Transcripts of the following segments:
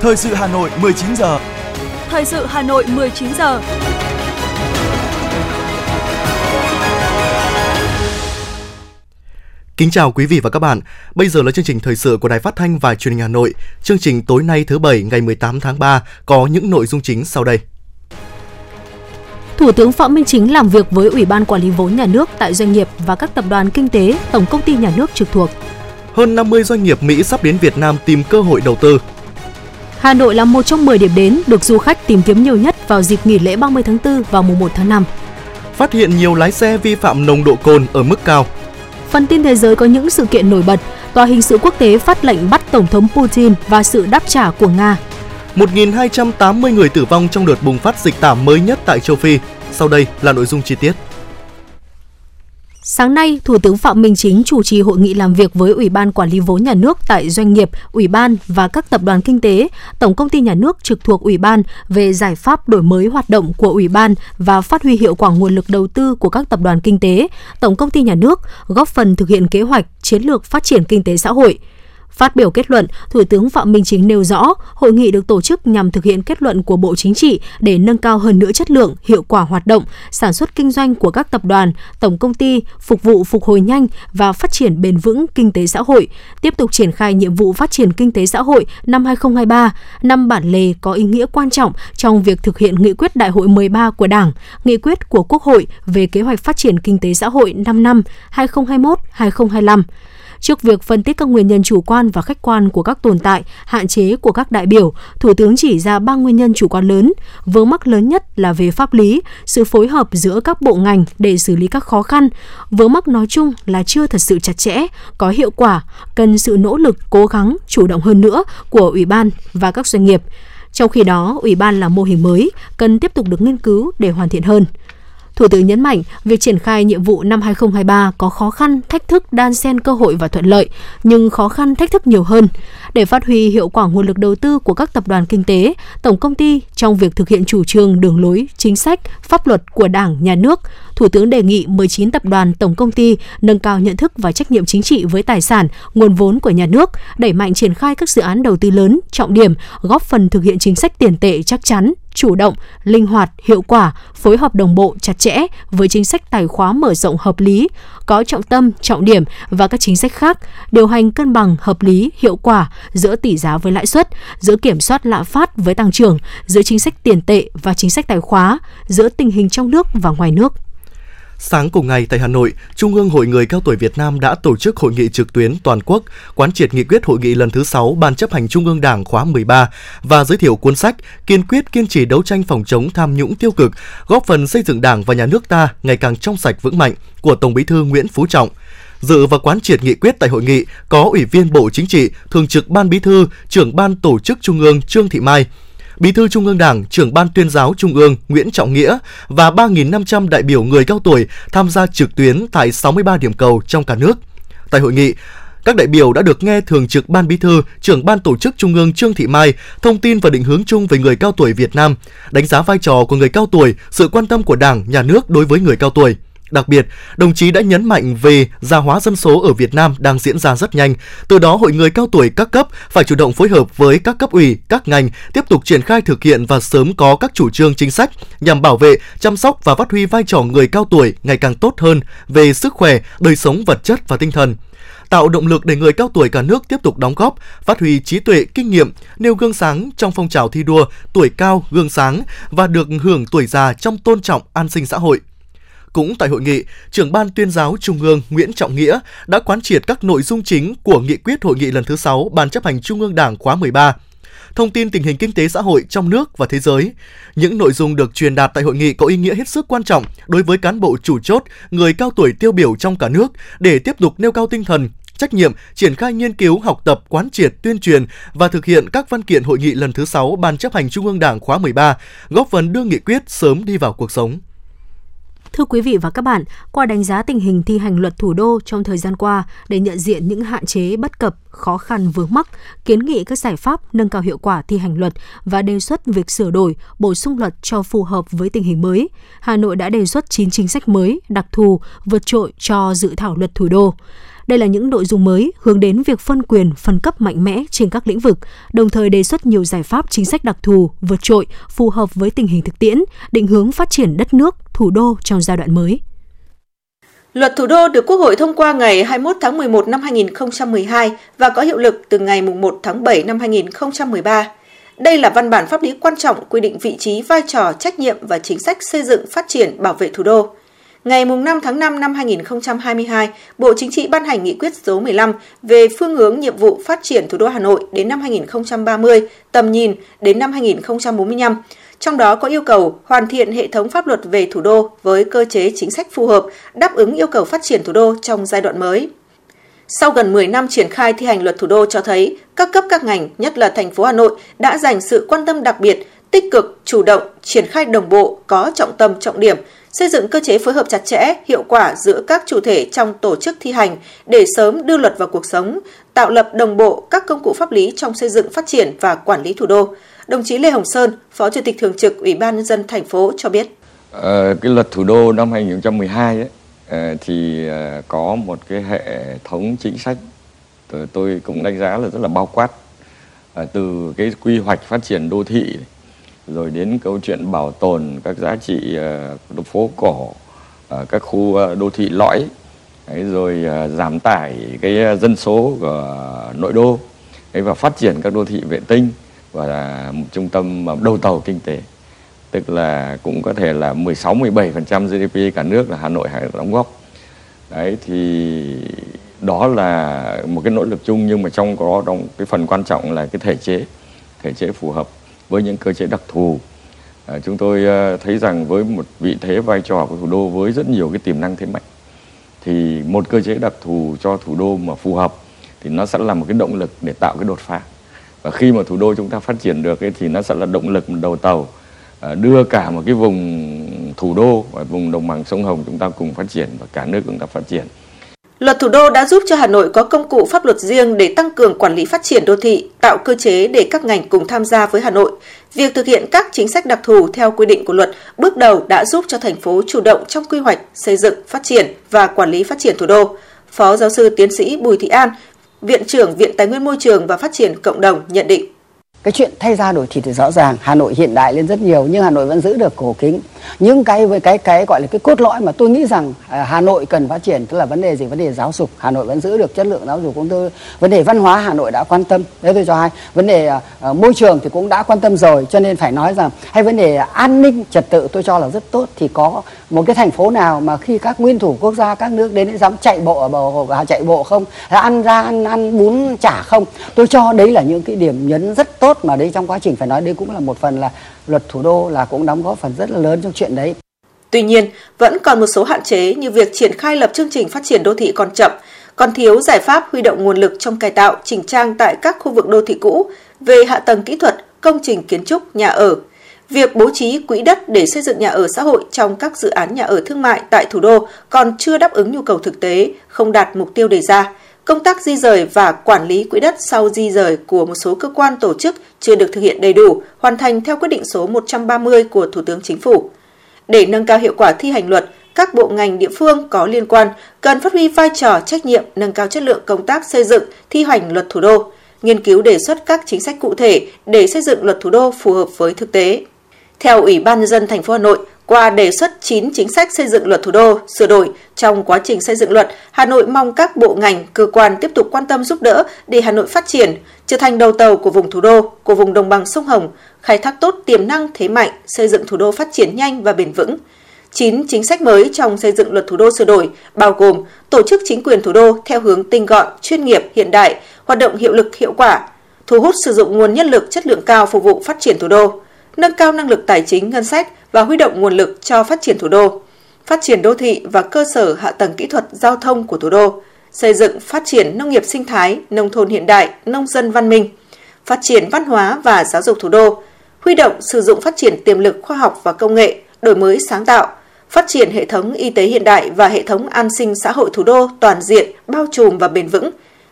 Thời sự Hà Nội 19 giờ. Thời sự Hà Nội 19 giờ. Kính chào quý vị và các bạn. Bây giờ là chương trình thời sự của Đài Phát thanh và Truyền hình Hà Nội. Chương trình tối nay thứ bảy ngày 18 tháng 3 có những nội dung chính sau đây. Thủ tướng Phạm Minh Chính làm việc với Ủy ban Quản lý vốn nhà nước tại doanh nghiệp và các tập đoàn kinh tế, tổng công ty nhà nước trực thuộc. Hơn 50 doanh nghiệp Mỹ sắp đến Việt Nam tìm cơ hội đầu tư. Hà Nội là một trong 10 điểm đến được du khách tìm kiếm nhiều nhất vào dịp nghỉ lễ 30 tháng 4 và mùng 1 tháng 5. Phát hiện nhiều lái xe vi phạm nồng độ cồn ở mức cao. Phần tin thế giới có những sự kiện nổi bật. Tòa hình sự quốc tế phát lệnh bắt Tổng thống Putin và sự đáp trả của Nga. 1.280 người tử vong trong đợt bùng phát dịch tả mới nhất tại châu Phi. Sau đây là nội dung chi tiết. Sáng nay, Thủ tướng Phạm Minh Chính chủ trì hội nghị làm việc với Ủy ban Quản lý vốn nhà nước tại doanh nghiệp, ủy ban và các tập đoàn kinh tế, tổng công ty nhà nước trực thuộc ủy ban về giải pháp đổi mới hoạt động của ủy ban và phát huy hiệu quả nguồn lực đầu tư của các tập đoàn kinh tế, tổng công ty nhà nước, góp phần thực hiện kế hoạch chiến lược phát triển kinh tế xã hội. Phát biểu kết luận, Thủ tướng Phạm Minh Chính nêu rõ, hội nghị được tổ chức nhằm thực hiện kết luận của Bộ Chính trị để nâng cao hơn nữa chất lượng, hiệu quả hoạt động, sản xuất kinh doanh của các tập đoàn, tổng công ty, phục vụ phục hồi nhanh và phát triển bền vững kinh tế xã hội, tiếp tục triển khai nhiệm vụ phát triển kinh tế xã hội năm 2023, năm bản lề có ý nghĩa quan trọng trong việc thực hiện nghị quyết Đại hội 13 của Đảng, nghị quyết của Quốc hội về kế hoạch phát triển kinh tế xã hội 5 năm 2021-2025 Trước việc phân tích các nguyên nhân chủ quan và khách quan của các tồn tại, hạn chế của các đại biểu, Thủ tướng chỉ ra ba nguyên nhân chủ quan lớn. Vướng mắc lớn nhất là về pháp lý, sự phối hợp giữa các bộ ngành để xử lý các khó khăn. Vướng mắc nói chung là chưa thật sự chặt chẽ, có hiệu quả, cần sự nỗ lực, cố gắng, chủ động hơn nữa của Ủy ban và các doanh nghiệp. Trong khi đó, Ủy ban là mô hình mới, cần tiếp tục được nghiên cứu để hoàn thiện hơn. Thủ tướng nhấn mạnh, việc triển khai nhiệm vụ năm 2023 có khó khăn, thách thức đan xen cơ hội và thuận lợi, nhưng khó khăn thách thức nhiều hơn. Để phát huy hiệu quả nguồn lực đầu tư của các tập đoàn kinh tế, tổng công ty trong việc thực hiện chủ trương, đường lối, chính sách, pháp luật của Đảng, Nhà nước, Thủ tướng đề nghị 19 tập đoàn tổng công ty nâng cao nhận thức và trách nhiệm chính trị với tài sản, nguồn vốn của nhà nước, đẩy mạnh triển khai các dự án đầu tư lớn, trọng điểm, góp phần thực hiện chính sách tiền tệ chắc chắn, chủ động, linh hoạt, hiệu quả, phối hợp đồng bộ chặt chẽ với chính sách tài khóa mở rộng hợp lý, có trọng tâm, trọng điểm và các chính sách khác, điều hành cân bằng hợp lý, hiệu quả giữa tỷ giá với lãi suất, giữa kiểm soát lạm phát với tăng trưởng, giữa chính sách tiền tệ và chính sách tài khóa, giữa tình hình trong nước và ngoài nước. Sáng cùng ngày tại Hà Nội, Trung ương Hội Người Cao Tuổi Việt Nam đã tổ chức hội nghị trực tuyến toàn quốc quán triệt nghị quyết hội nghị lần thứ 6 Ban chấp hành Trung ương Đảng khóa 13 và giới thiệu cuốn sách Kiên quyết kiên trì đấu tranh phòng chống tham nhũng tiêu cực, góp phần xây dựng Đảng và nhà nước ta ngày càng trong sạch vững mạnh của Tổng Bí thư Nguyễn Phú Trọng. Dự và quán triệt nghị quyết tại hội nghị có Ủy viên Bộ Chính trị, Thường trực Ban Bí thư, Trưởng Ban Tổ chức Trung ương Trương Thị Mai, Bí thư Trung ương Đảng, trưởng ban tuyên giáo Trung ương Nguyễn Trọng Nghĩa và 3.500 đại biểu người cao tuổi tham gia trực tuyến tại 63 điểm cầu trong cả nước. Tại hội nghị, các đại biểu đã được nghe Thường trực Ban Bí thư, trưởng Ban Tổ chức Trung ương Trương Thị Mai thông tin và định hướng chung về người cao tuổi Việt Nam, đánh giá vai trò của người cao tuổi, sự quan tâm của Đảng, Nhà nước đối với người cao tuổi. Đặc biệt, đồng chí đã nhấn mạnh về già hóa dân số ở Việt Nam đang diễn ra rất nhanh. Từ đó, hội người cao tuổi các cấp phải chủ động phối hợp với các cấp ủy, các ngành tiếp tục triển khai thực hiện và sớm có các chủ trương chính sách nhằm bảo vệ, chăm sóc và phát huy vai trò người cao tuổi ngày càng tốt hơn về sức khỏe, đời sống vật chất và tinh thần tạo động lực để người cao tuổi cả nước tiếp tục đóng góp, phát huy trí tuệ, kinh nghiệm, nêu gương sáng trong phong trào thi đua tuổi cao gương sáng và được hưởng tuổi già trong tôn trọng an sinh xã hội. Cũng tại hội nghị, trưởng ban tuyên giáo Trung ương Nguyễn Trọng Nghĩa đã quán triệt các nội dung chính của nghị quyết hội nghị lần thứ 6 Ban chấp hành Trung ương Đảng khóa 13 thông tin tình hình kinh tế xã hội trong nước và thế giới. Những nội dung được truyền đạt tại hội nghị có ý nghĩa hết sức quan trọng đối với cán bộ chủ chốt, người cao tuổi tiêu biểu trong cả nước để tiếp tục nêu cao tinh thần, trách nhiệm triển khai nghiên cứu, học tập, quán triệt, tuyên truyền và thực hiện các văn kiện hội nghị lần thứ 6 Ban chấp hành Trung ương Đảng khóa 13, góp phần đưa nghị quyết sớm đi vào cuộc sống. Thưa quý vị và các bạn, qua đánh giá tình hình thi hành luật thủ đô trong thời gian qua để nhận diện những hạn chế bất cập, khó khăn vướng mắc, kiến nghị các giải pháp nâng cao hiệu quả thi hành luật và đề xuất việc sửa đổi, bổ sung luật cho phù hợp với tình hình mới, Hà Nội đã đề xuất 9 chính sách mới, đặc thù, vượt trội cho dự thảo luật thủ đô. Đây là những nội dung mới hướng đến việc phân quyền, phân cấp mạnh mẽ trên các lĩnh vực, đồng thời đề xuất nhiều giải pháp chính sách đặc thù, vượt trội, phù hợp với tình hình thực tiễn, định hướng phát triển đất nước, thủ đô trong giai đoạn mới. Luật thủ đô được Quốc hội thông qua ngày 21 tháng 11 năm 2012 và có hiệu lực từ ngày 1 tháng 7 năm 2013. Đây là văn bản pháp lý quan trọng quy định vị trí, vai trò, trách nhiệm và chính sách xây dựng, phát triển, bảo vệ thủ đô. Ngày 5 tháng 5 năm 2022, Bộ Chính trị ban hành nghị quyết số 15 về phương hướng nhiệm vụ phát triển thủ đô Hà Nội đến năm 2030, tầm nhìn đến năm 2045. Trong đó có yêu cầu hoàn thiện hệ thống pháp luật về thủ đô với cơ chế chính sách phù hợp, đáp ứng yêu cầu phát triển thủ đô trong giai đoạn mới. Sau gần 10 năm triển khai thi hành luật thủ đô cho thấy, các cấp các ngành, nhất là thành phố Hà Nội, đã dành sự quan tâm đặc biệt, tích cực, chủ động, triển khai đồng bộ, có trọng tâm, trọng điểm, xây dựng cơ chế phối hợp chặt chẽ, hiệu quả giữa các chủ thể trong tổ chức thi hành để sớm đưa luật vào cuộc sống, tạo lập đồng bộ các công cụ pháp lý trong xây dựng phát triển và quản lý thủ đô. Đồng chí Lê Hồng Sơn, Phó Chủ tịch Thường trực Ủy ban nhân dân thành phố cho biết. Ờ, cái luật thủ đô năm 2012 ấy, ờ, thì ờ, có một cái hệ thống chính sách tôi cũng đánh giá là rất là bao quát ờ, từ cái quy hoạch phát triển đô thị rồi đến câu chuyện bảo tồn các giá trị uh, phố cổ uh, các khu uh, đô thị lõi. Rồi uh, giảm tải cái dân số của nội đô. Và phát triển các đô thị vệ tinh và là một trung tâm đầu tàu kinh tế. Tức là cũng có thể là 16 17% GDP cả nước là Hà Nội hãy đóng góp. Đấy thì đó là một cái nỗ lực chung nhưng mà trong đó trong cái phần quan trọng là cái thể chế thể chế phù hợp với những cơ chế đặc thù. À, chúng tôi à, thấy rằng với một vị thế vai trò của thủ đô với rất nhiều cái tiềm năng thế mạnh thì một cơ chế đặc thù cho thủ đô mà phù hợp thì nó sẽ là một cái động lực để tạo cái đột phá. Và khi mà thủ đô chúng ta phát triển được ấy, thì nó sẽ là động lực đầu tàu à, đưa cả một cái vùng thủ đô và vùng đồng bằng sông Hồng chúng ta cùng phát triển và cả nước chúng ta phát triển. Luật thủ đô đã giúp cho Hà Nội có công cụ pháp luật riêng để tăng cường quản lý phát triển đô thị, tạo cơ chế để các ngành cùng tham gia với Hà Nội. Việc thực hiện các chính sách đặc thù theo quy định của luật bước đầu đã giúp cho thành phố chủ động trong quy hoạch, xây dựng, phát triển và quản lý phát triển thủ đô. Phó giáo sư tiến sĩ Bùi Thị An, Viện trưởng Viện Tài nguyên Môi trường và Phát triển Cộng đồng nhận định cái chuyện thay ra đổi thịt thì rõ ràng Hà Nội hiện đại lên rất nhiều nhưng Hà Nội vẫn giữ được cổ kính. Những cái với cái cái gọi là cái cốt lõi mà tôi nghĩ rằng à, Hà Nội cần phát triển tức là vấn đề gì? Vấn đề giáo dục. Hà Nội vẫn giữ được chất lượng giáo dục cũng tôi vấn đề văn hóa Hà Nội đã quan tâm. Đấy tôi cho hai. Vấn đề uh, môi trường thì cũng đã quan tâm rồi cho nên phải nói rằng hay vấn đề an ninh trật tự tôi cho là rất tốt. Thì có một cái thành phố nào mà khi các nguyên thủ quốc gia các nước đến dám chạy bộ ở bờ à, chạy bộ không? Ăn ra ăn ăn bún chả không? Tôi cho đấy là những cái điểm nhấn rất tốt mà đấy trong quá trình phải nói đây cũng là một phần là luật thủ đô là cũng đóng góp phần rất là lớn trong chuyện đấy. Tuy nhiên, vẫn còn một số hạn chế như việc triển khai lập chương trình phát triển đô thị còn chậm, còn thiếu giải pháp huy động nguồn lực trong cải tạo, chỉnh trang tại các khu vực đô thị cũ về hạ tầng kỹ thuật, công trình kiến trúc, nhà ở. Việc bố trí quỹ đất để xây dựng nhà ở xã hội trong các dự án nhà ở thương mại tại thủ đô còn chưa đáp ứng nhu cầu thực tế, không đạt mục tiêu đề ra. Công tác di rời và quản lý quỹ đất sau di rời của một số cơ quan tổ chức chưa được thực hiện đầy đủ, hoàn thành theo quyết định số 130 của Thủ tướng Chính phủ. Để nâng cao hiệu quả thi hành luật, các bộ ngành địa phương có liên quan cần phát huy vai trò trách nhiệm nâng cao chất lượng công tác xây dựng, thi hành luật thủ đô, nghiên cứu đề xuất các chính sách cụ thể để xây dựng luật thủ đô phù hợp với thực tế. Theo Ủy ban nhân dân thành phố Hà Nội, qua đề xuất 9 chính sách xây dựng luật thủ đô sửa đổi trong quá trình xây dựng luật, Hà Nội mong các bộ ngành, cơ quan tiếp tục quan tâm giúp đỡ để Hà Nội phát triển, trở thành đầu tàu của vùng thủ đô, của vùng đồng bằng sông Hồng, khai thác tốt tiềm năng thế mạnh, xây dựng thủ đô phát triển nhanh và bền vững. 9 chính sách mới trong xây dựng luật thủ đô sửa đổi bao gồm tổ chức chính quyền thủ đô theo hướng tinh gọn, chuyên nghiệp, hiện đại, hoạt động hiệu lực hiệu quả, thu hút sử dụng nguồn nhân lực chất lượng cao phục vụ phát triển thủ đô, nâng cao năng lực tài chính ngân sách và huy động nguồn lực cho phát triển thủ đô, phát triển đô thị và cơ sở hạ tầng kỹ thuật giao thông của thủ đô, xây dựng phát triển nông nghiệp sinh thái, nông thôn hiện đại, nông dân văn minh, phát triển văn hóa và giáo dục thủ đô, huy động sử dụng phát triển tiềm lực khoa học và công nghệ, đổi mới sáng tạo, phát triển hệ thống y tế hiện đại và hệ thống an sinh xã hội thủ đô toàn diện, bao trùm và bền vững,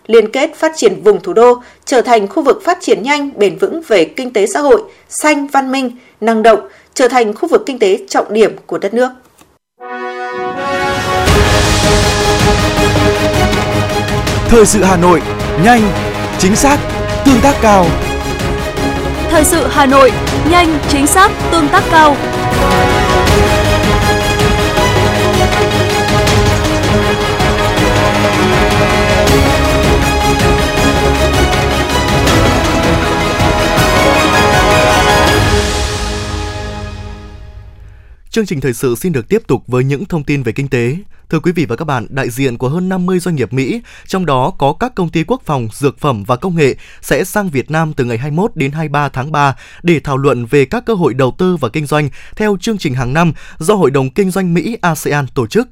liên kết phát triển vùng thủ đô trở thành khu vực phát triển nhanh, bền vững về kinh tế xã hội, xanh, văn minh, năng động, trở thành khu vực kinh tế trọng điểm của đất nước. Thời sự Hà Nội, nhanh, chính xác, tương tác cao. Thời sự Hà Nội, nhanh, chính xác, tương tác cao. Chương trình thời sự xin được tiếp tục với những thông tin về kinh tế. Thưa quý vị và các bạn, đại diện của hơn 50 doanh nghiệp Mỹ, trong đó có các công ty quốc phòng, dược phẩm và công nghệ sẽ sang Việt Nam từ ngày 21 đến 23 tháng 3 để thảo luận về các cơ hội đầu tư và kinh doanh theo chương trình hàng năm do Hội đồng Kinh doanh Mỹ ASEAN tổ chức.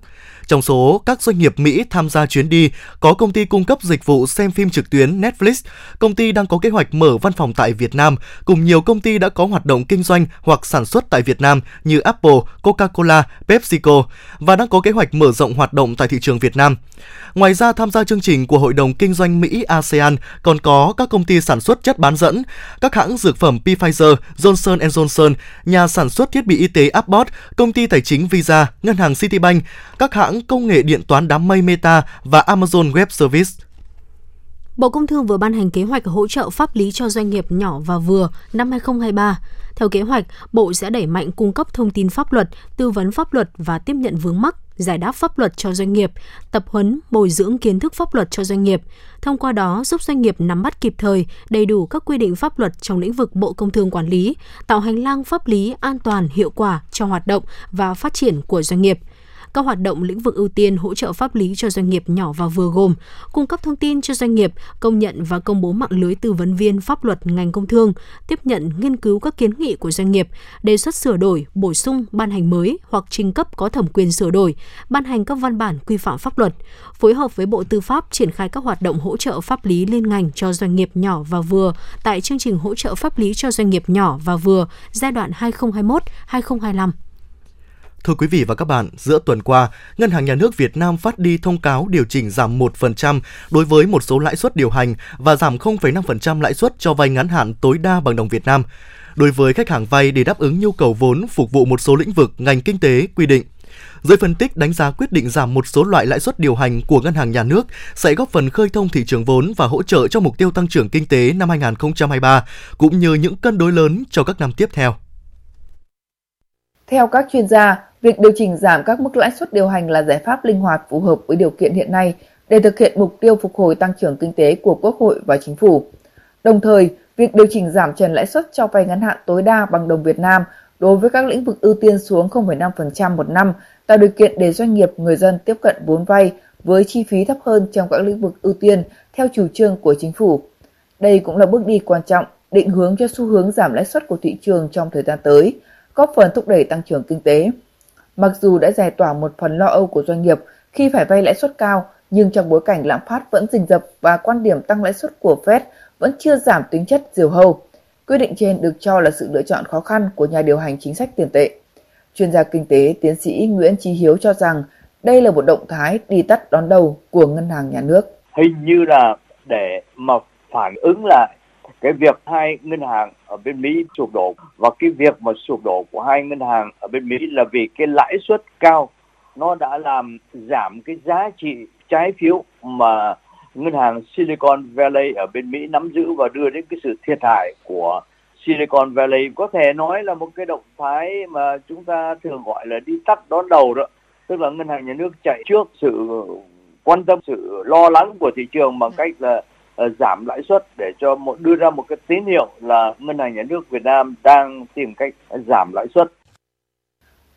Trong số các doanh nghiệp Mỹ tham gia chuyến đi, có công ty cung cấp dịch vụ xem phim trực tuyến Netflix, công ty đang có kế hoạch mở văn phòng tại Việt Nam, cùng nhiều công ty đã có hoạt động kinh doanh hoặc sản xuất tại Việt Nam như Apple, Coca-Cola, PepsiCo và đang có kế hoạch mở rộng hoạt động tại thị trường Việt Nam. Ngoài ra tham gia chương trình của Hội đồng Kinh doanh Mỹ ASEAN còn có các công ty sản xuất chất bán dẫn, các hãng dược phẩm Pfizer, Johnson Johnson, nhà sản xuất thiết bị y tế Abbott, công ty tài chính Visa, ngân hàng Citibank, các hãng hãng công nghệ điện toán đám mây Meta và Amazon Web Service. Bộ Công Thương vừa ban hành kế hoạch hỗ trợ pháp lý cho doanh nghiệp nhỏ và vừa năm 2023. Theo kế hoạch, Bộ sẽ đẩy mạnh cung cấp thông tin pháp luật, tư vấn pháp luật và tiếp nhận vướng mắc, giải đáp pháp luật cho doanh nghiệp, tập huấn, bồi dưỡng kiến thức pháp luật cho doanh nghiệp. Thông qua đó giúp doanh nghiệp nắm bắt kịp thời, đầy đủ các quy định pháp luật trong lĩnh vực Bộ Công Thương quản lý, tạo hành lang pháp lý an toàn, hiệu quả cho hoạt động và phát triển của doanh nghiệp – các hoạt động lĩnh vực ưu tiên hỗ trợ pháp lý cho doanh nghiệp nhỏ và vừa gồm cung cấp thông tin cho doanh nghiệp, công nhận và công bố mạng lưới tư vấn viên pháp luật ngành công thương, tiếp nhận nghiên cứu các kiến nghị của doanh nghiệp, đề xuất sửa đổi, bổ sung, ban hành mới hoặc trình cấp có thẩm quyền sửa đổi, ban hành các văn bản quy phạm pháp luật, phối hợp với Bộ Tư pháp triển khai các hoạt động hỗ trợ pháp lý liên ngành cho doanh nghiệp nhỏ và vừa tại chương trình hỗ trợ pháp lý cho doanh nghiệp nhỏ và vừa giai đoạn 2021-2025. Thưa quý vị và các bạn, giữa tuần qua, Ngân hàng Nhà nước Việt Nam phát đi thông cáo điều chỉnh giảm 1% đối với một số lãi suất điều hành và giảm 0,5% lãi suất cho vay ngắn hạn tối đa bằng đồng Việt Nam đối với khách hàng vay để đáp ứng nhu cầu vốn phục vụ một số lĩnh vực ngành kinh tế quy định. Giới phân tích đánh giá quyết định giảm một số loại lãi suất điều hành của ngân hàng nhà nước sẽ góp phần khơi thông thị trường vốn và hỗ trợ cho mục tiêu tăng trưởng kinh tế năm 2023 cũng như những cân đối lớn cho các năm tiếp theo. Theo các chuyên gia, việc điều chỉnh giảm các mức lãi suất điều hành là giải pháp linh hoạt phù hợp với điều kiện hiện nay để thực hiện mục tiêu phục hồi tăng trưởng kinh tế của Quốc hội và Chính phủ. Đồng thời, việc điều chỉnh giảm trần lãi suất cho vay ngắn hạn tối đa bằng đồng Việt Nam đối với các lĩnh vực ưu tiên xuống 0,5% một năm tạo điều kiện để doanh nghiệp, người dân tiếp cận vốn vay với chi phí thấp hơn trong các lĩnh vực ưu tiên theo chủ trương của chính phủ. Đây cũng là bước đi quan trọng định hướng cho xu hướng giảm lãi suất của thị trường trong thời gian tới, góp phần thúc đẩy tăng trưởng kinh tế. Mặc dù đã giải tỏa một phần lo âu của doanh nghiệp khi phải vay lãi suất cao, nhưng trong bối cảnh lạm phát vẫn rình rập và quan điểm tăng lãi suất của Fed vẫn chưa giảm tính chất diều hâu. Quyết định trên được cho là sự lựa chọn khó khăn của nhà điều hành chính sách tiền tệ. Chuyên gia kinh tế tiến sĩ Nguyễn Trí Hiếu cho rằng đây là một động thái đi tắt đón đầu của ngân hàng nhà nước. Hình như là để mà phản ứng lại cái việc hai ngân hàng ở bên Mỹ sụp đổ và cái việc mà sụp đổ của hai ngân hàng ở bên Mỹ là vì cái lãi suất cao. Nó đã làm giảm cái giá trị trái phiếu mà ngân hàng Silicon Valley ở bên Mỹ nắm giữ và đưa đến cái sự thiệt hại của Silicon Valley. Có thể nói là một cái động thái mà chúng ta thường gọi là đi tắt đón đầu đó. Tức là ngân hàng nhà nước chạy trước sự quan tâm sự lo lắng của thị trường bằng cách là uh, giảm lãi suất để cho một đưa ra một cái tín hiệu là ngân hàng nhà nước Việt Nam đang tìm cách giảm lãi suất.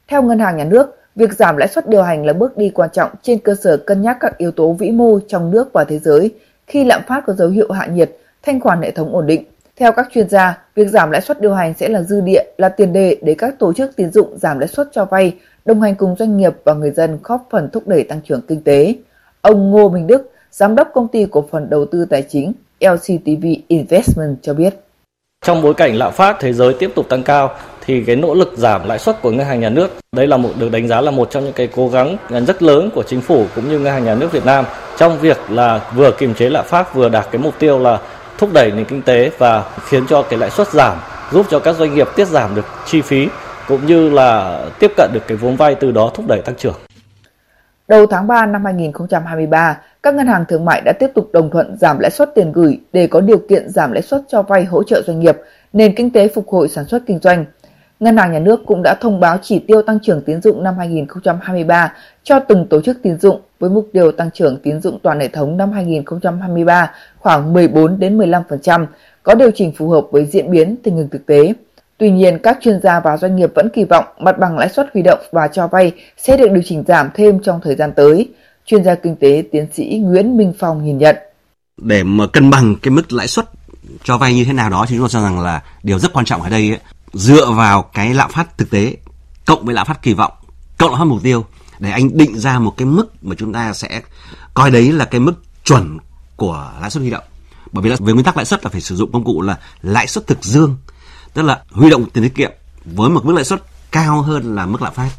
Theo ngân hàng nhà nước, việc giảm lãi suất điều hành là bước đi quan trọng trên cơ sở cân nhắc các yếu tố vĩ mô trong nước và thế giới khi lạm phát có dấu hiệu hạ nhiệt, thanh khoản hệ thống ổn định. Theo các chuyên gia, việc giảm lãi suất điều hành sẽ là dư địa, là tiền đề để các tổ chức tín dụng giảm lãi suất cho vay, đồng hành cùng doanh nghiệp và người dân góp phần thúc đẩy tăng trưởng kinh tế. Ông Ngô Minh Đức, giám đốc công ty cổ phần đầu tư tài chính LCTV Investment cho biết. Trong bối cảnh lạm phát thế giới tiếp tục tăng cao thì cái nỗ lực giảm lãi suất của ngân hàng nhà nước, đây là một, được đánh giá là một trong những cái cố gắng rất lớn của chính phủ cũng như ngân hàng nhà nước Việt Nam trong việc là vừa kiềm chế lạm phát vừa đạt cái mục tiêu là thúc đẩy nền kinh tế và khiến cho cái lãi suất giảm, giúp cho các doanh nghiệp tiết giảm được chi phí cũng như là tiếp cận được cái vốn vay từ đó thúc đẩy tăng trưởng. Đầu tháng 3 năm 2023, các ngân hàng thương mại đã tiếp tục đồng thuận giảm lãi suất tiền gửi để có điều kiện giảm lãi suất cho vay hỗ trợ doanh nghiệp, nền kinh tế phục hồi sản xuất kinh doanh. Ngân hàng Nhà nước cũng đã thông báo chỉ tiêu tăng trưởng tín dụng năm 2023 cho từng tổ chức tín dụng với mục tiêu tăng trưởng tín dụng toàn hệ thống năm 2023 khoảng 14 đến 15%, có điều chỉnh phù hợp với diễn biến tình hình thực tế. Tuy nhiên, các chuyên gia và doanh nghiệp vẫn kỳ vọng mặt bằng lãi suất huy động và cho vay sẽ được điều chỉnh giảm thêm trong thời gian tới. Chuyên gia kinh tế tiến sĩ Nguyễn Minh Phong nhìn nhận. Để mà cân bằng cái mức lãi suất cho vay như thế nào đó thì chúng tôi cho rằng là điều rất quan trọng ở đây ấy, dựa vào cái lạm phát thực tế cộng với lạm phát kỳ vọng cộng lạm phát mục tiêu để anh định ra một cái mức mà chúng ta sẽ coi đấy là cái mức chuẩn của lãi suất huy động bởi vì là về nguyên tắc lãi suất là phải sử dụng công cụ là lãi suất thực dương tức là huy động tiền tiết kiệm với một mức lãi suất cao hơn là mức lạm phát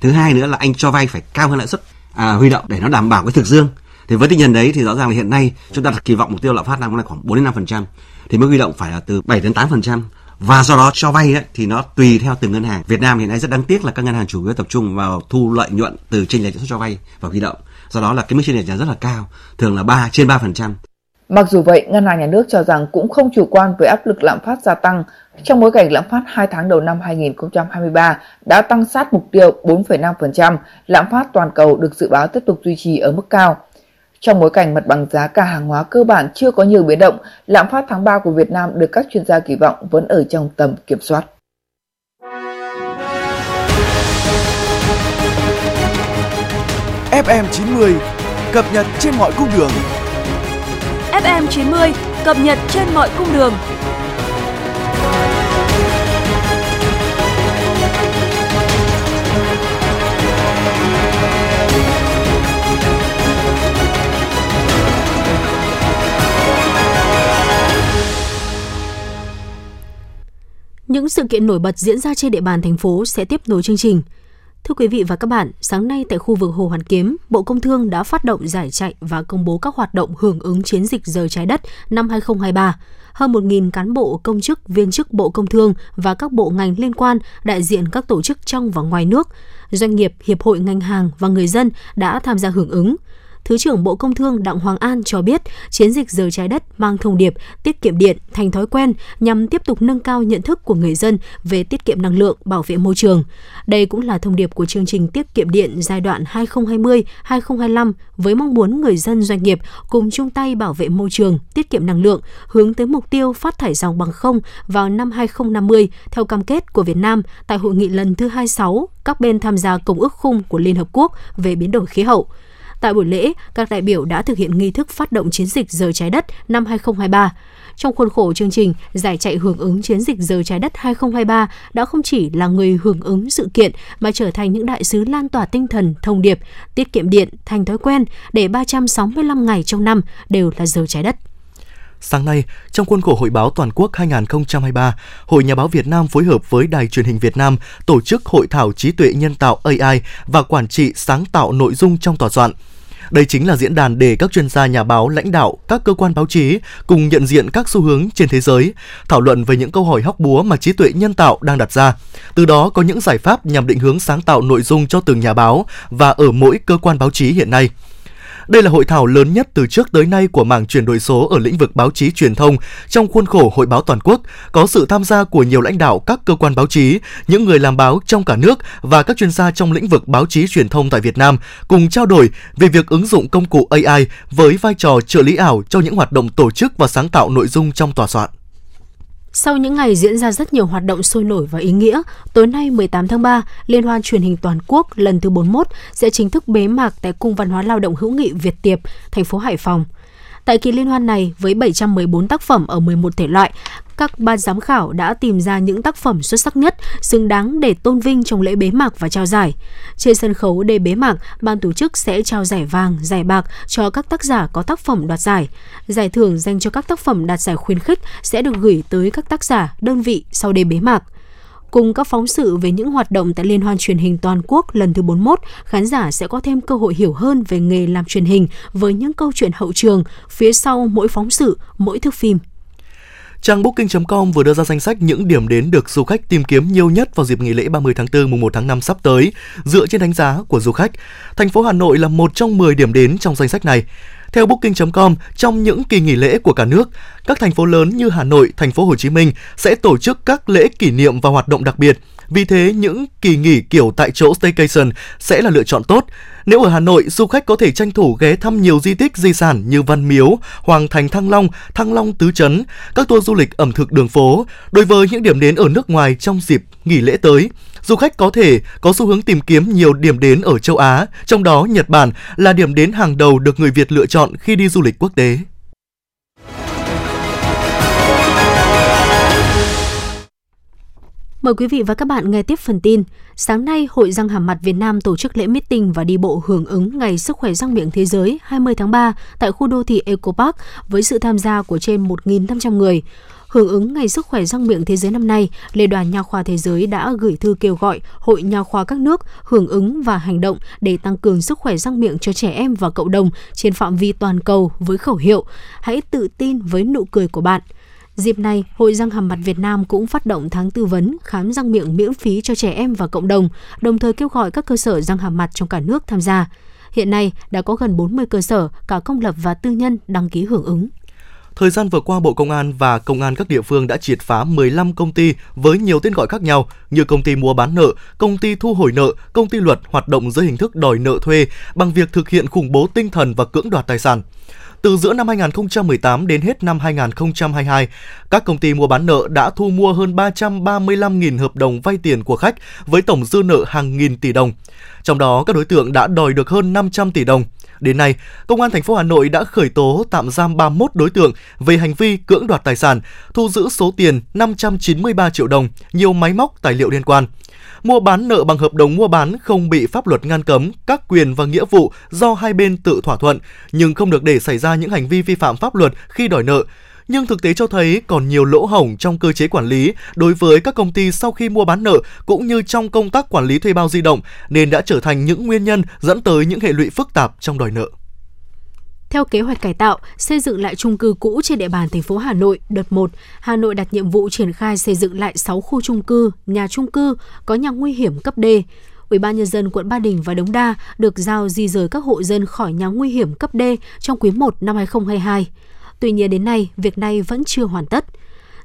thứ hai nữa là anh cho vay phải cao hơn lãi suất à, huy động để nó đảm bảo cái thực dương thì với tinh thần đấy thì rõ ràng là hiện nay chúng ta đặt kỳ vọng mục tiêu lạm phát năm nay khoảng 4 đến 5 phần trăm thì mức huy động phải là từ 7 đến 8 phần trăm và do đó cho vay ấy, thì nó tùy theo từng ngân hàng. Việt Nam hiện nay rất đáng tiếc là các ngân hàng chủ yếu tập trung vào thu lợi nhuận từ chênh lệch lãi suất cho vay và huy động. Do đó là cái mức chênh lệch rất là cao, thường là 3 trên 3%. Mặc dù vậy, Ngân hàng Nhà nước cho rằng cũng không chủ quan với áp lực lạm phát gia tăng trong bối cảnh lạm phát 2 tháng đầu năm 2023 đã tăng sát mục tiêu 4,5%, lạm phát toàn cầu được dự báo tiếp tục duy trì ở mức cao. Trong bối cảnh mặt bằng giá cả hàng hóa cơ bản chưa có nhiều biến động, lạm phát tháng 3 của Việt Nam được các chuyên gia kỳ vọng vẫn ở trong tầm kiểm soát. FM90 cập nhật trên mọi cung đường. FM90 cập nhật trên mọi cung đường. Những sự kiện nổi bật diễn ra trên địa bàn thành phố sẽ tiếp nối chương trình. Thưa quý vị và các bạn, sáng nay tại khu vực Hồ Hoàn Kiếm, Bộ Công Thương đã phát động giải chạy và công bố các hoạt động hưởng ứng chiến dịch giờ trái đất năm 2023. Hơn 1.000 cán bộ, công chức, viên chức Bộ Công Thương và các bộ ngành liên quan, đại diện các tổ chức trong và ngoài nước, doanh nghiệp, hiệp hội ngành hàng và người dân đã tham gia hưởng ứng. Thứ trưởng Bộ Công Thương Đặng Hoàng An cho biết, chiến dịch giờ trái đất mang thông điệp tiết kiệm điện thành thói quen nhằm tiếp tục nâng cao nhận thức của người dân về tiết kiệm năng lượng, bảo vệ môi trường. Đây cũng là thông điệp của chương trình tiết kiệm điện giai đoạn 2020-2025 với mong muốn người dân doanh nghiệp cùng chung tay bảo vệ môi trường, tiết kiệm năng lượng, hướng tới mục tiêu phát thải dòng bằng không vào năm 2050 theo cam kết của Việt Nam tại hội nghị lần thứ 26 các bên tham gia Công ước khung của Liên Hợp Quốc về biến đổi khí hậu. Tại buổi lễ, các đại biểu đã thực hiện nghi thức phát động chiến dịch giờ trái đất năm 2023. Trong khuôn khổ chương trình, giải chạy hưởng ứng chiến dịch giờ trái đất 2023 đã không chỉ là người hưởng ứng sự kiện mà trở thành những đại sứ lan tỏa tinh thần thông điệp tiết kiệm điện thành thói quen để 365 ngày trong năm đều là giờ trái đất. Sáng nay, trong khuôn khổ Hội báo Toàn quốc 2023, Hội Nhà báo Việt Nam phối hợp với Đài truyền hình Việt Nam tổ chức Hội thảo trí tuệ nhân tạo AI và quản trị sáng tạo nội dung trong tòa soạn. Đây chính là diễn đàn để các chuyên gia nhà báo, lãnh đạo, các cơ quan báo chí cùng nhận diện các xu hướng trên thế giới, thảo luận về những câu hỏi hóc búa mà trí tuệ nhân tạo đang đặt ra. Từ đó có những giải pháp nhằm định hướng sáng tạo nội dung cho từng nhà báo và ở mỗi cơ quan báo chí hiện nay. Đây là hội thảo lớn nhất từ trước tới nay của mảng chuyển đổi số ở lĩnh vực báo chí truyền thông trong khuôn khổ Hội báo toàn quốc, có sự tham gia của nhiều lãnh đạo các cơ quan báo chí, những người làm báo trong cả nước và các chuyên gia trong lĩnh vực báo chí truyền thông tại Việt Nam cùng trao đổi về việc ứng dụng công cụ AI với vai trò trợ lý ảo cho những hoạt động tổ chức và sáng tạo nội dung trong tòa soạn. Sau những ngày diễn ra rất nhiều hoạt động sôi nổi và ý nghĩa, tối nay 18 tháng 3, Liên hoan truyền hình toàn quốc lần thứ 41 sẽ chính thức bế mạc tại Cung văn hóa lao động hữu nghị Việt Tiệp, thành phố Hải Phòng. Tại kỳ liên hoan này, với 714 tác phẩm ở 11 thể loại, các ban giám khảo đã tìm ra những tác phẩm xuất sắc nhất, xứng đáng để tôn vinh trong lễ bế mạc và trao giải. Trên sân khấu đề bế mạc, ban tổ chức sẽ trao giải vàng, giải bạc cho các tác giả có tác phẩm đoạt giải. Giải thưởng dành cho các tác phẩm đạt giải khuyến khích sẽ được gửi tới các tác giả, đơn vị sau đề bế mạc. Cùng các phóng sự về những hoạt động tại Liên hoan truyền hình toàn quốc lần thứ 41, khán giả sẽ có thêm cơ hội hiểu hơn về nghề làm truyền hình với những câu chuyện hậu trường phía sau mỗi phóng sự, mỗi thước phim. Trang Booking.com vừa đưa ra danh sách những điểm đến được du khách tìm kiếm nhiều nhất vào dịp nghỉ lễ 30 tháng 4 mùng 1 tháng 5 sắp tới, dựa trên đánh giá của du khách. Thành phố Hà Nội là một trong 10 điểm đến trong danh sách này. Theo Booking.com, trong những kỳ nghỉ lễ của cả nước, các thành phố lớn như Hà Nội, thành phố Hồ Chí Minh sẽ tổ chức các lễ kỷ niệm và hoạt động đặc biệt. Vì thế, những kỳ nghỉ kiểu tại chỗ staycation sẽ là lựa chọn tốt. Nếu ở Hà Nội, du khách có thể tranh thủ ghé thăm nhiều di tích di sản như Văn Miếu, Hoàng Thành Thăng Long, Thăng Long Tứ Trấn, các tour du lịch ẩm thực đường phố. Đối với những điểm đến ở nước ngoài trong dịp nghỉ lễ tới, du khách có thể có xu hướng tìm kiếm nhiều điểm đến ở châu Á, trong đó Nhật Bản là điểm đến hàng đầu được người Việt lựa chọn khi đi du lịch quốc tế. Mời quý vị và các bạn nghe tiếp phần tin. Sáng nay, Hội răng hàm mặt Việt Nam tổ chức lễ meeting và đi bộ hưởng ứng Ngày Sức khỏe răng miệng Thế giới 20 tháng 3 tại khu đô thị Eco Park với sự tham gia của trên 1.500 người. Hưởng ứng Ngày Sức khỏe răng miệng Thế giới năm nay, Liên đoàn Nha khoa Thế giới đã gửi thư kêu gọi Hội Nha khoa các nước hưởng ứng và hành động để tăng cường sức khỏe răng miệng cho trẻ em và cộng đồng trên phạm vi toàn cầu với khẩu hiệu Hãy tự tin với nụ cười của bạn – Dịp này, Hội răng hàm mặt Việt Nam cũng phát động tháng tư vấn khám răng miệng miễn phí cho trẻ em và cộng đồng, đồng thời kêu gọi các cơ sở răng hàm mặt trong cả nước tham gia. Hiện nay đã có gần 40 cơ sở, cả công lập và tư nhân đăng ký hưởng ứng. Thời gian vừa qua, Bộ Công an và Công an các địa phương đã triệt phá 15 công ty với nhiều tên gọi khác nhau như công ty mua bán nợ, công ty thu hồi nợ, công ty luật hoạt động dưới hình thức đòi nợ thuê bằng việc thực hiện khủng bố tinh thần và cưỡng đoạt tài sản. Từ giữa năm 2018 đến hết năm 2022, các công ty mua bán nợ đã thu mua hơn 335.000 hợp đồng vay tiền của khách với tổng dư nợ hàng nghìn tỷ đồng. Trong đó, các đối tượng đã đòi được hơn 500 tỷ đồng. Đến nay, Công an thành phố Hà Nội đã khởi tố tạm giam 31 đối tượng về hành vi cưỡng đoạt tài sản, thu giữ số tiền 593 triệu đồng, nhiều máy móc, tài liệu liên quan mua bán nợ bằng hợp đồng mua bán không bị pháp luật ngăn cấm các quyền và nghĩa vụ do hai bên tự thỏa thuận, nhưng không được để xảy ra những hành vi vi phạm pháp luật khi đòi nợ. Nhưng thực tế cho thấy còn nhiều lỗ hổng trong cơ chế quản lý đối với các công ty sau khi mua bán nợ cũng như trong công tác quản lý thuê bao di động nên đã trở thành những nguyên nhân dẫn tới những hệ lụy phức tạp trong đòi nợ. Theo kế hoạch cải tạo, xây dựng lại chung cư cũ trên địa bàn thành phố Hà Nội đợt 1, Hà Nội đặt nhiệm vụ triển khai xây dựng lại 6 khu chung cư, nhà chung cư có nhà nguy hiểm cấp D. Ủy ban nhân dân quận Ba Đình và Đống Đa được giao di rời các hộ dân khỏi nhà nguy hiểm cấp D trong quý 1 năm 2022. Tuy nhiên đến nay, việc này vẫn chưa hoàn tất.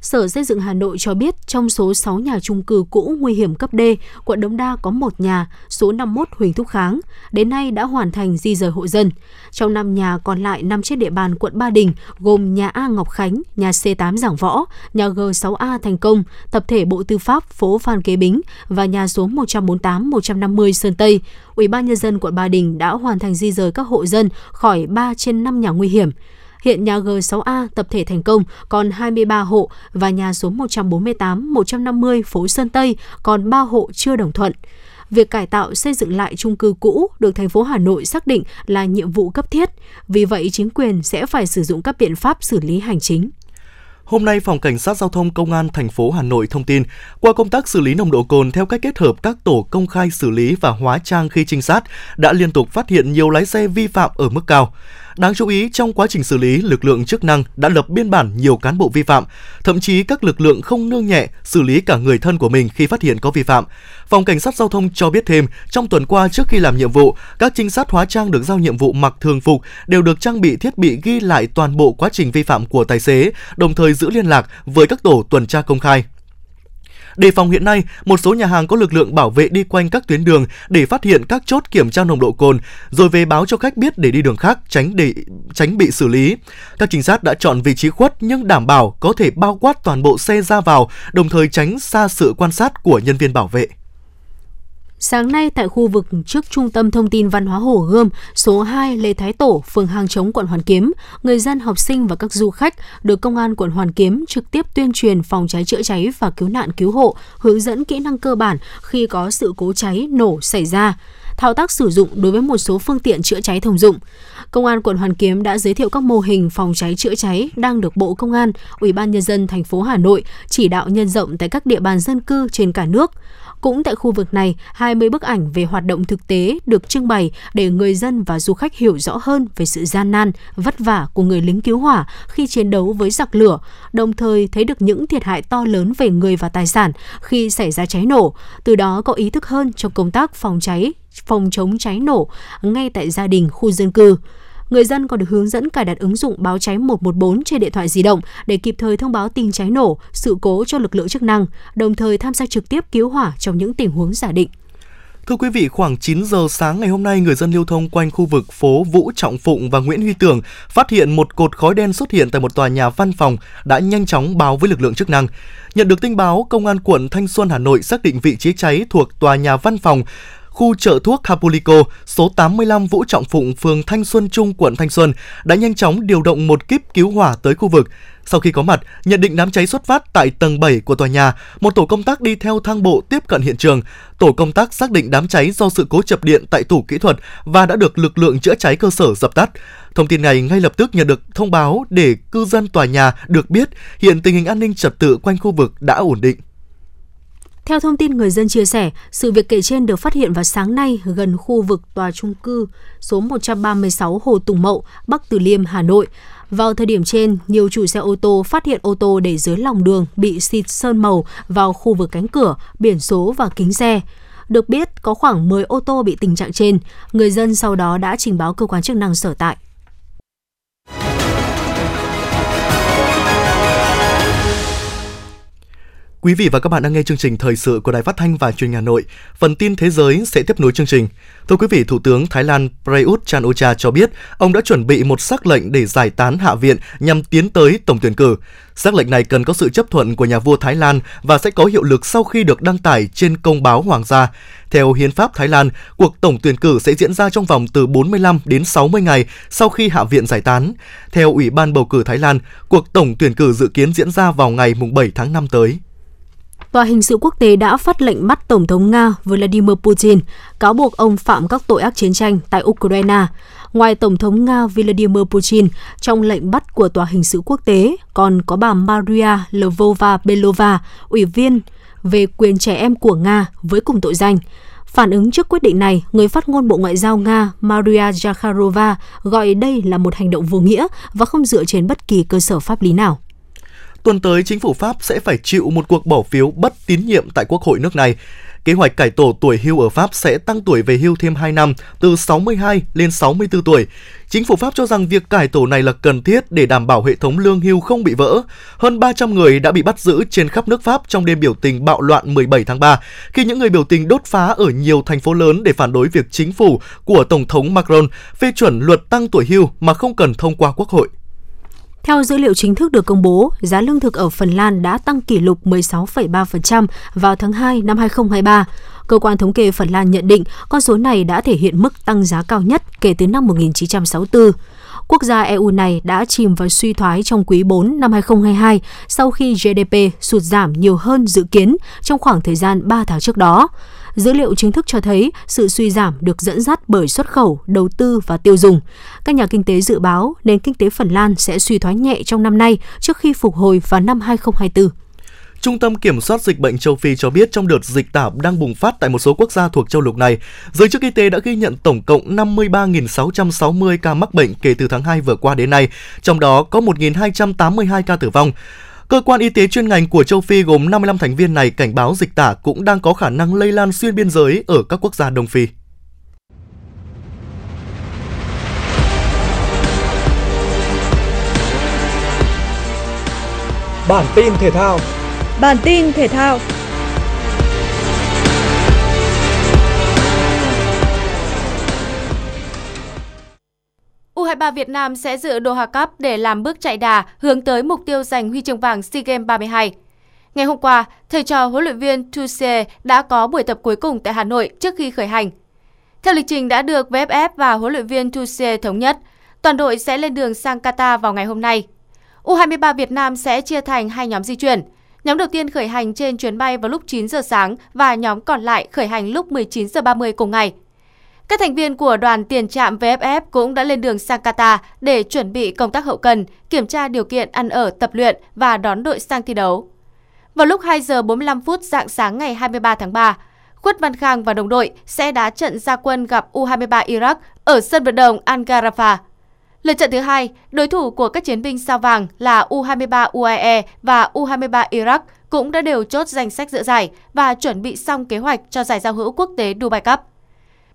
Sở Xây dựng Hà Nội cho biết trong số 6 nhà chung cư cũ nguy hiểm cấp D, quận Đống Đa có một nhà, số 51 Huỳnh Thúc Kháng, đến nay đã hoàn thành di rời hộ dân. Trong 5 nhà còn lại nằm trên địa bàn quận Ba Đình, gồm nhà A Ngọc Khánh, nhà C8 Giảng Võ, nhà G6A Thành Công, tập thể Bộ Tư pháp phố Phan Kế Bính và nhà số 148-150 Sơn Tây. Ủy ban nhân dân quận Ba Đình đã hoàn thành di rời các hộ dân khỏi 3 trên 5 nhà nguy hiểm. Hiện nhà G6A tập thể thành công còn 23 hộ và nhà số 148, 150 phố Sơn Tây còn 3 hộ chưa đồng thuận. Việc cải tạo xây dựng lại chung cư cũ được thành phố Hà Nội xác định là nhiệm vụ cấp thiết, vì vậy chính quyền sẽ phải sử dụng các biện pháp xử lý hành chính. Hôm nay, Phòng Cảnh sát Giao thông Công an thành phố Hà Nội thông tin, qua công tác xử lý nồng độ cồn theo cách kết hợp các tổ công khai xử lý và hóa trang khi trinh sát, đã liên tục phát hiện nhiều lái xe vi phạm ở mức cao. Đáng chú ý, trong quá trình xử lý, lực lượng chức năng đã lập biên bản nhiều cán bộ vi phạm, thậm chí các lực lượng không nương nhẹ xử lý cả người thân của mình khi phát hiện có vi phạm. Phòng Cảnh sát Giao thông cho biết thêm, trong tuần qua trước khi làm nhiệm vụ, các trinh sát hóa trang được giao nhiệm vụ mặc thường phục đều được trang bị thiết bị ghi lại toàn bộ quá trình vi phạm của tài xế, đồng thời giữ liên lạc với các tổ tuần tra công khai. Đề phòng hiện nay, một số nhà hàng có lực lượng bảo vệ đi quanh các tuyến đường để phát hiện các chốt kiểm tra nồng độ cồn, rồi về báo cho khách biết để đi đường khác tránh để tránh bị xử lý. Các trinh sát đã chọn vị trí khuất nhưng đảm bảo có thể bao quát toàn bộ xe ra vào, đồng thời tránh xa sự quan sát của nhân viên bảo vệ. Sáng nay tại khu vực trước Trung tâm Thông tin Văn hóa Hồ Gươm, số 2 Lê Thái Tổ, phường Hàng Chống, quận Hoàn Kiếm, người dân, học sinh và các du khách được Công an quận Hoàn Kiếm trực tiếp tuyên truyền phòng cháy chữa cháy và cứu nạn cứu hộ, hướng dẫn kỹ năng cơ bản khi có sự cố cháy, nổ xảy ra thao tác sử dụng đối với một số phương tiện chữa cháy thông dụng. Công an quận Hoàn Kiếm đã giới thiệu các mô hình phòng cháy chữa cháy đang được Bộ Công an, Ủy ban nhân dân thành phố Hà Nội chỉ đạo nhân rộng tại các địa bàn dân cư trên cả nước. Cũng tại khu vực này, 20 bức ảnh về hoạt động thực tế được trưng bày để người dân và du khách hiểu rõ hơn về sự gian nan, vất vả của người lính cứu hỏa khi chiến đấu với giặc lửa, đồng thời thấy được những thiệt hại to lớn về người và tài sản khi xảy ra cháy nổ, từ đó có ý thức hơn trong công tác phòng cháy, phòng chống cháy nổ ngay tại gia đình, khu dân cư người dân còn được hướng dẫn cài đặt ứng dụng báo cháy 114 trên điện thoại di động để kịp thời thông báo tin cháy nổ, sự cố cho lực lượng chức năng, đồng thời tham gia trực tiếp cứu hỏa trong những tình huống giả định. Thưa quý vị, khoảng 9 giờ sáng ngày hôm nay, người dân lưu thông quanh khu vực phố Vũ Trọng Phụng và Nguyễn Huy Tưởng phát hiện một cột khói đen xuất hiện tại một tòa nhà văn phòng đã nhanh chóng báo với lực lượng chức năng. Nhận được tin báo, Công an quận Thanh Xuân Hà Nội xác định vị trí cháy thuộc tòa nhà văn phòng khu chợ thuốc Capulico, số 85 Vũ Trọng Phụng, phường Thanh Xuân Trung, quận Thanh Xuân đã nhanh chóng điều động một kíp cứu hỏa tới khu vực. Sau khi có mặt, nhận định đám cháy xuất phát tại tầng 7 của tòa nhà, một tổ công tác đi theo thang bộ tiếp cận hiện trường. Tổ công tác xác định đám cháy do sự cố chập điện tại tủ kỹ thuật và đã được lực lượng chữa cháy cơ sở dập tắt. Thông tin này ngay lập tức nhận được thông báo để cư dân tòa nhà được biết hiện tình hình an ninh trật tự quanh khu vực đã ổn định. Theo thông tin người dân chia sẻ, sự việc kể trên được phát hiện vào sáng nay gần khu vực tòa trung cư số 136 Hồ Tùng Mậu, Bắc Từ Liêm, Hà Nội. Vào thời điểm trên, nhiều chủ xe ô tô phát hiện ô tô để dưới lòng đường bị xịt sơn màu vào khu vực cánh cửa, biển số và kính xe. Được biết, có khoảng 10 ô tô bị tình trạng trên. Người dân sau đó đã trình báo cơ quan chức năng sở tại. Quý vị và các bạn đang nghe chương trình thời sự của Đài Phát thanh và Truyền hình Hà Nội. Phần tin thế giới sẽ tiếp nối chương trình. Thưa quý vị, Thủ tướng Thái Lan Prayut Chan-o-cha cho biết ông đã chuẩn bị một sắc lệnh để giải tán Hạ viện nhằm tiến tới tổng tuyển cử. Sắc lệnh này cần có sự chấp thuận của nhà vua Thái Lan và sẽ có hiệu lực sau khi được đăng tải trên công báo hoàng gia. Theo hiến pháp Thái Lan, cuộc tổng tuyển cử sẽ diễn ra trong vòng từ 45 đến 60 ngày sau khi Hạ viện giải tán. Theo Ủy ban bầu cử Thái Lan, cuộc tổng tuyển cử dự kiến diễn ra vào ngày 7 tháng 5 tới. Tòa hình sự quốc tế đã phát lệnh bắt Tổng thống Nga Vladimir Putin, cáo buộc ông phạm các tội ác chiến tranh tại Ukraine. Ngoài Tổng thống Nga Vladimir Putin, trong lệnh bắt của Tòa hình sự quốc tế còn có bà Maria Lvova Belova, ủy viên về quyền trẻ em của Nga với cùng tội danh. Phản ứng trước quyết định này, người phát ngôn Bộ Ngoại giao Nga Maria Zakharova gọi đây là một hành động vô nghĩa và không dựa trên bất kỳ cơ sở pháp lý nào. Tuần tới, chính phủ Pháp sẽ phải chịu một cuộc bỏ phiếu bất tín nhiệm tại Quốc hội nước này. Kế hoạch cải tổ tuổi hưu ở Pháp sẽ tăng tuổi về hưu thêm 2 năm, từ 62 lên 64 tuổi. Chính phủ Pháp cho rằng việc cải tổ này là cần thiết để đảm bảo hệ thống lương hưu không bị vỡ. Hơn 300 người đã bị bắt giữ trên khắp nước Pháp trong đêm biểu tình bạo loạn 17 tháng 3, khi những người biểu tình đốt phá ở nhiều thành phố lớn để phản đối việc chính phủ của Tổng thống Macron phê chuẩn luật tăng tuổi hưu mà không cần thông qua Quốc hội. Theo dữ liệu chính thức được công bố, giá lương thực ở Phần Lan đã tăng kỷ lục 16,3% vào tháng 2 năm 2023. Cơ quan thống kê Phần Lan nhận định con số này đã thể hiện mức tăng giá cao nhất kể từ năm 1964. Quốc gia EU này đã chìm vào suy thoái trong quý 4 năm 2022 sau khi GDP sụt giảm nhiều hơn dự kiến trong khoảng thời gian 3 tháng trước đó. Dữ liệu chính thức cho thấy sự suy giảm được dẫn dắt bởi xuất khẩu, đầu tư và tiêu dùng. Các nhà kinh tế dự báo nền kinh tế Phần Lan sẽ suy thoái nhẹ trong năm nay trước khi phục hồi vào năm 2024. Trung tâm Kiểm soát Dịch bệnh châu Phi cho biết trong đợt dịch tả đang bùng phát tại một số quốc gia thuộc châu lục này, giới chức y tế đã ghi nhận tổng cộng 53.660 ca mắc bệnh kể từ tháng 2 vừa qua đến nay, trong đó có 1.282 ca tử vong. Cơ quan y tế chuyên ngành của châu Phi gồm 55 thành viên này cảnh báo dịch tả cũng đang có khả năng lây lan xuyên biên giới ở các quốc gia Đông Phi. Bản tin thể thao Bản tin thể thao U23 Việt Nam sẽ dự Doha Cup để làm bước chạy đà hướng tới mục tiêu giành huy chương vàng SEA Games 32. Ngày hôm qua, thầy trò huấn luyện viên Tuse đã có buổi tập cuối cùng tại Hà Nội trước khi khởi hành. Theo lịch trình đã được VFF và huấn luyện viên Tuse thống nhất, toàn đội sẽ lên đường sang Qatar vào ngày hôm nay. U23 Việt Nam sẽ chia thành hai nhóm di chuyển. Nhóm đầu tiên khởi hành trên chuyến bay vào lúc 9 giờ sáng và nhóm còn lại khởi hành lúc 19 giờ 30 cùng ngày. Các thành viên của đoàn tiền trạm VFF cũng đã lên đường sang Qatar để chuẩn bị công tác hậu cần, kiểm tra điều kiện ăn ở, tập luyện và đón đội sang thi đấu. Vào lúc 2 giờ 45 phút dạng sáng ngày 23 tháng 3, Khuất Văn Khang và đồng đội sẽ đá trận gia quân gặp U23 Iraq ở sân vận động Al Lượt trận thứ hai, đối thủ của các chiến binh sao vàng là U23 UAE và U23 Iraq cũng đã đều chốt danh sách dự giải và chuẩn bị xong kế hoạch cho giải giao hữu quốc tế Dubai Cup.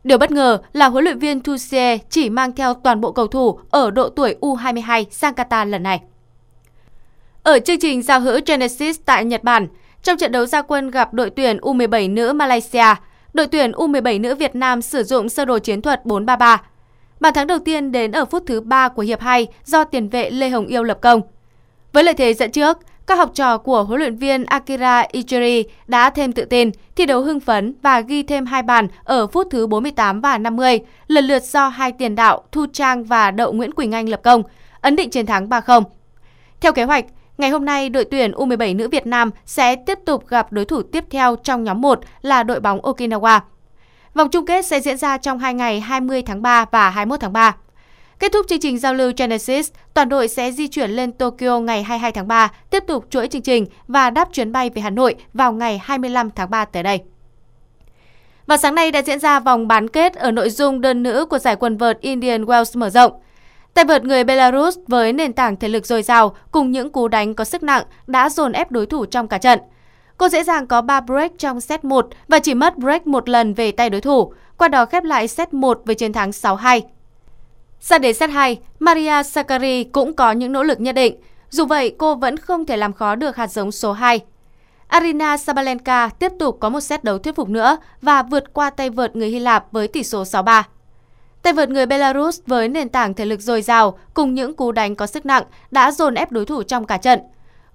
Điều bất ngờ là huấn luyện viên Tuchel chỉ mang theo toàn bộ cầu thủ ở độ tuổi U22 sang Qatar lần này. Ở chương trình giao hữu Genesis tại Nhật Bản, trong trận đấu gia quân gặp đội tuyển U17 nữ Malaysia, đội tuyển U17 nữ Việt Nam sử dụng sơ đồ chiến thuật 4-3-3. Bàn thắng đầu tiên đến ở phút thứ 3 của hiệp 2 do tiền vệ Lê Hồng Yêu lập công. Với lợi thế dẫn trước, các học trò của huấn luyện viên Akira Ichiri đã thêm tự tin, thi đấu hưng phấn và ghi thêm hai bàn ở phút thứ 48 và 50, lần lượt do hai tiền đạo Thu Trang và Đậu Nguyễn Quỳnh Anh lập công, ấn định chiến thắng 3-0. Theo kế hoạch, ngày hôm nay đội tuyển U17 nữ Việt Nam sẽ tiếp tục gặp đối thủ tiếp theo trong nhóm 1 là đội bóng Okinawa. Vòng chung kết sẽ diễn ra trong hai ngày 20 tháng 3 và 21 tháng 3. Kết thúc chương trình giao lưu Genesis, toàn đội sẽ di chuyển lên Tokyo ngày 22 tháng 3, tiếp tục chuỗi chương trình và đáp chuyến bay về Hà Nội vào ngày 25 tháng 3 tới đây. Vào sáng nay đã diễn ra vòng bán kết ở nội dung đơn nữ của giải quần vợt Indian Wells mở rộng. Tay vợt người Belarus với nền tảng thể lực dồi dào cùng những cú đánh có sức nặng đã dồn ép đối thủ trong cả trận. Cô dễ dàng có 3 break trong set 1 và chỉ mất break một lần về tay đối thủ, qua đó khép lại set 1 với chiến thắng 6-2. Sang đến set 2, Maria Sakkari cũng có những nỗ lực nhất định. Dù vậy, cô vẫn không thể làm khó được hạt giống số 2. Arina Sabalenka tiếp tục có một set đấu thuyết phục nữa và vượt qua tay vợt người Hy Lạp với tỷ số 6-3. Tay vợt người Belarus với nền tảng thể lực dồi dào cùng những cú đánh có sức nặng đã dồn ép đối thủ trong cả trận.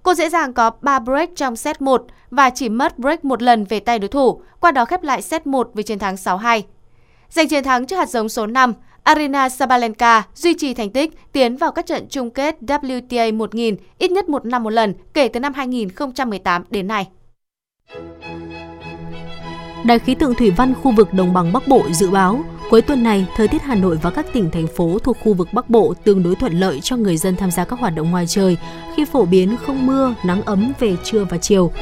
Cô dễ dàng có 3 break trong set 1 và chỉ mất break một lần về tay đối thủ, qua đó khép lại set 1 với chiến thắng 6-2. Giành chiến thắng trước hạt giống số 5, Arina Sabalenka duy trì thành tích tiến vào các trận chung kết WTA 1000 ít nhất một năm một lần kể từ năm 2018 đến nay. Đài khí tượng thủy văn khu vực đồng bằng Bắc Bộ dự báo Cuối tuần này, thời tiết Hà Nội và các tỉnh thành phố thuộc khu vực Bắc Bộ tương đối thuận lợi cho người dân tham gia các hoạt động ngoài trời khi phổ biến không mưa, nắng ấm về trưa và chiều.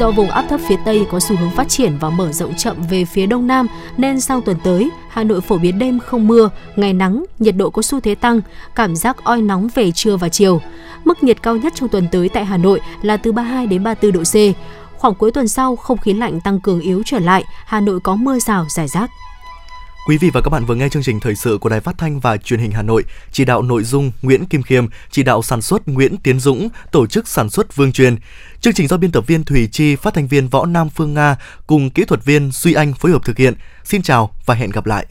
Do vùng áp thấp phía Tây có xu hướng phát triển và mở rộng chậm về phía Đông Nam nên sang tuần tới, Hà Nội phổ biến đêm không mưa, ngày nắng, nhiệt độ có xu thế tăng, cảm giác oi nóng về trưa và chiều. Mức nhiệt cao nhất trong tuần tới tại Hà Nội là từ 32 đến 34 độ C. Khoảng cuối tuần sau, không khí lạnh tăng cường yếu trở lại, Hà Nội có mưa rào rải rác. Quý vị và các bạn vừa nghe chương trình thời sự của Đài Phát thanh và Truyền hình Hà Nội, chỉ đạo nội dung Nguyễn Kim Khiêm, chỉ đạo sản xuất Nguyễn Tiến Dũng, tổ chức sản xuất Vương Truyền. Chương trình do biên tập viên Thủy Chi, phát thanh viên Võ Nam Phương Nga cùng kỹ thuật viên Duy Anh phối hợp thực hiện. Xin chào và hẹn gặp lại.